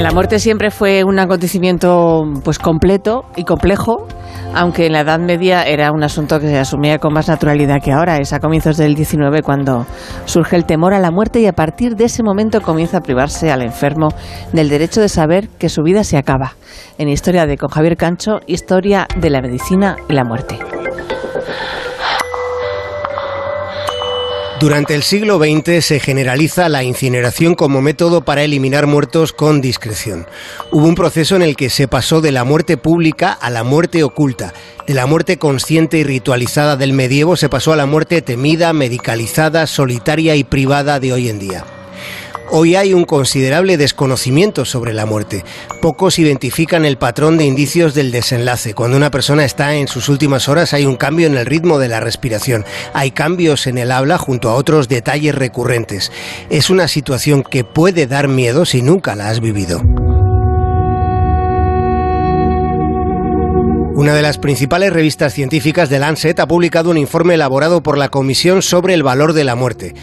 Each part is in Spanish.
La muerte siempre fue un acontecimiento pues completo y complejo, aunque en la Edad Media era un asunto que se asumía con más naturalidad que ahora. Es a comienzos del XIX cuando surge el temor a la muerte y a partir de ese momento comienza a privarse al enfermo del derecho de saber que su vida se acaba. En Historia de con Javier Cancho, Historia de la medicina y la muerte. Durante el siglo XX se generaliza la incineración como método para eliminar muertos con discreción. Hubo un proceso en el que se pasó de la muerte pública a la muerte oculta. De la muerte consciente y ritualizada del medievo se pasó a la muerte temida, medicalizada, solitaria y privada de hoy en día. Hoy hay un considerable desconocimiento sobre la muerte. Pocos identifican el patrón de indicios del desenlace. Cuando una persona está en sus últimas horas hay un cambio en el ritmo de la respiración. Hay cambios en el habla junto a otros detalles recurrentes. Es una situación que puede dar miedo si nunca la has vivido. Una de las principales revistas científicas de Lancet ha publicado un informe elaborado por la Comisión sobre el valor de la muerte.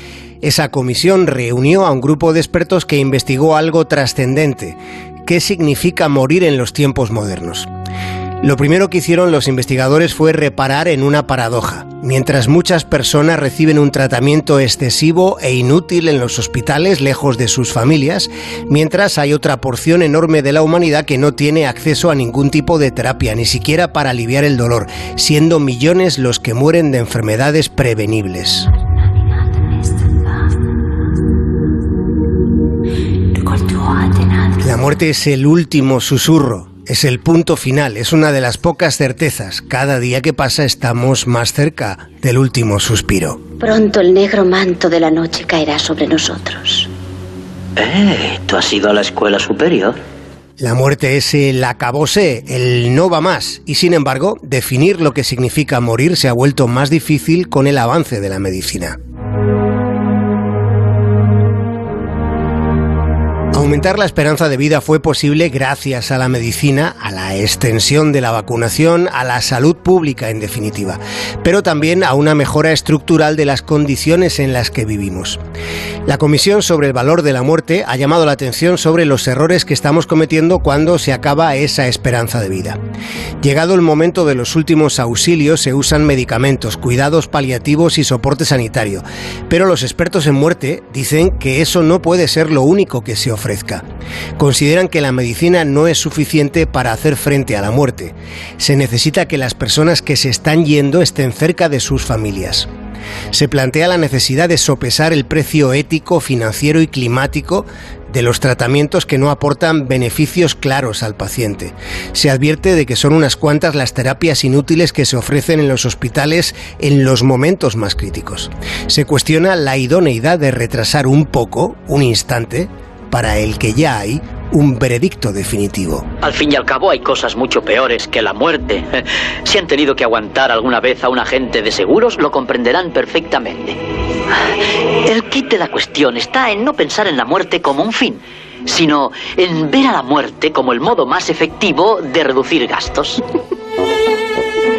Esa comisión reunió a un grupo de expertos que investigó algo trascendente. ¿Qué significa morir en los tiempos modernos? Lo primero que hicieron los investigadores fue reparar en una paradoja. Mientras muchas personas reciben un tratamiento excesivo e inútil en los hospitales lejos de sus familias, mientras hay otra porción enorme de la humanidad que no tiene acceso a ningún tipo de terapia, ni siquiera para aliviar el dolor, siendo millones los que mueren de enfermedades prevenibles. Muerte es el último susurro, es el punto final, es una de las pocas certezas. Cada día que pasa estamos más cerca del último suspiro. Pronto el negro manto de la noche caerá sobre nosotros. Eh, ¿tú has ido a la escuela superior? La muerte es el acabose, el no va más. Y sin embargo, definir lo que significa morir se ha vuelto más difícil con el avance de la medicina. Aumentar la esperanza de vida fue posible gracias a la medicina, a la extensión de la vacunación, a la salud pública en definitiva, pero también a una mejora estructural de las condiciones en las que vivimos. La Comisión sobre el Valor de la Muerte ha llamado la atención sobre los errores que estamos cometiendo cuando se acaba esa esperanza de vida. Llegado el momento de los últimos auxilios, se usan medicamentos, cuidados paliativos y soporte sanitario, pero los expertos en muerte dicen que eso no puede ser lo único que se ofrece. Consideran que la medicina no es suficiente para hacer frente a la muerte. Se necesita que las personas que se están yendo estén cerca de sus familias. Se plantea la necesidad de sopesar el precio ético, financiero y climático de los tratamientos que no aportan beneficios claros al paciente. Se advierte de que son unas cuantas las terapias inútiles que se ofrecen en los hospitales en los momentos más críticos. Se cuestiona la idoneidad de retrasar un poco, un instante, para el que ya hay un veredicto definitivo. Al fin y al cabo hay cosas mucho peores que la muerte. Si han tenido que aguantar alguna vez a un agente de seguros, lo comprenderán perfectamente. El kit de la cuestión está en no pensar en la muerte como un fin, sino en ver a la muerte como el modo más efectivo de reducir gastos.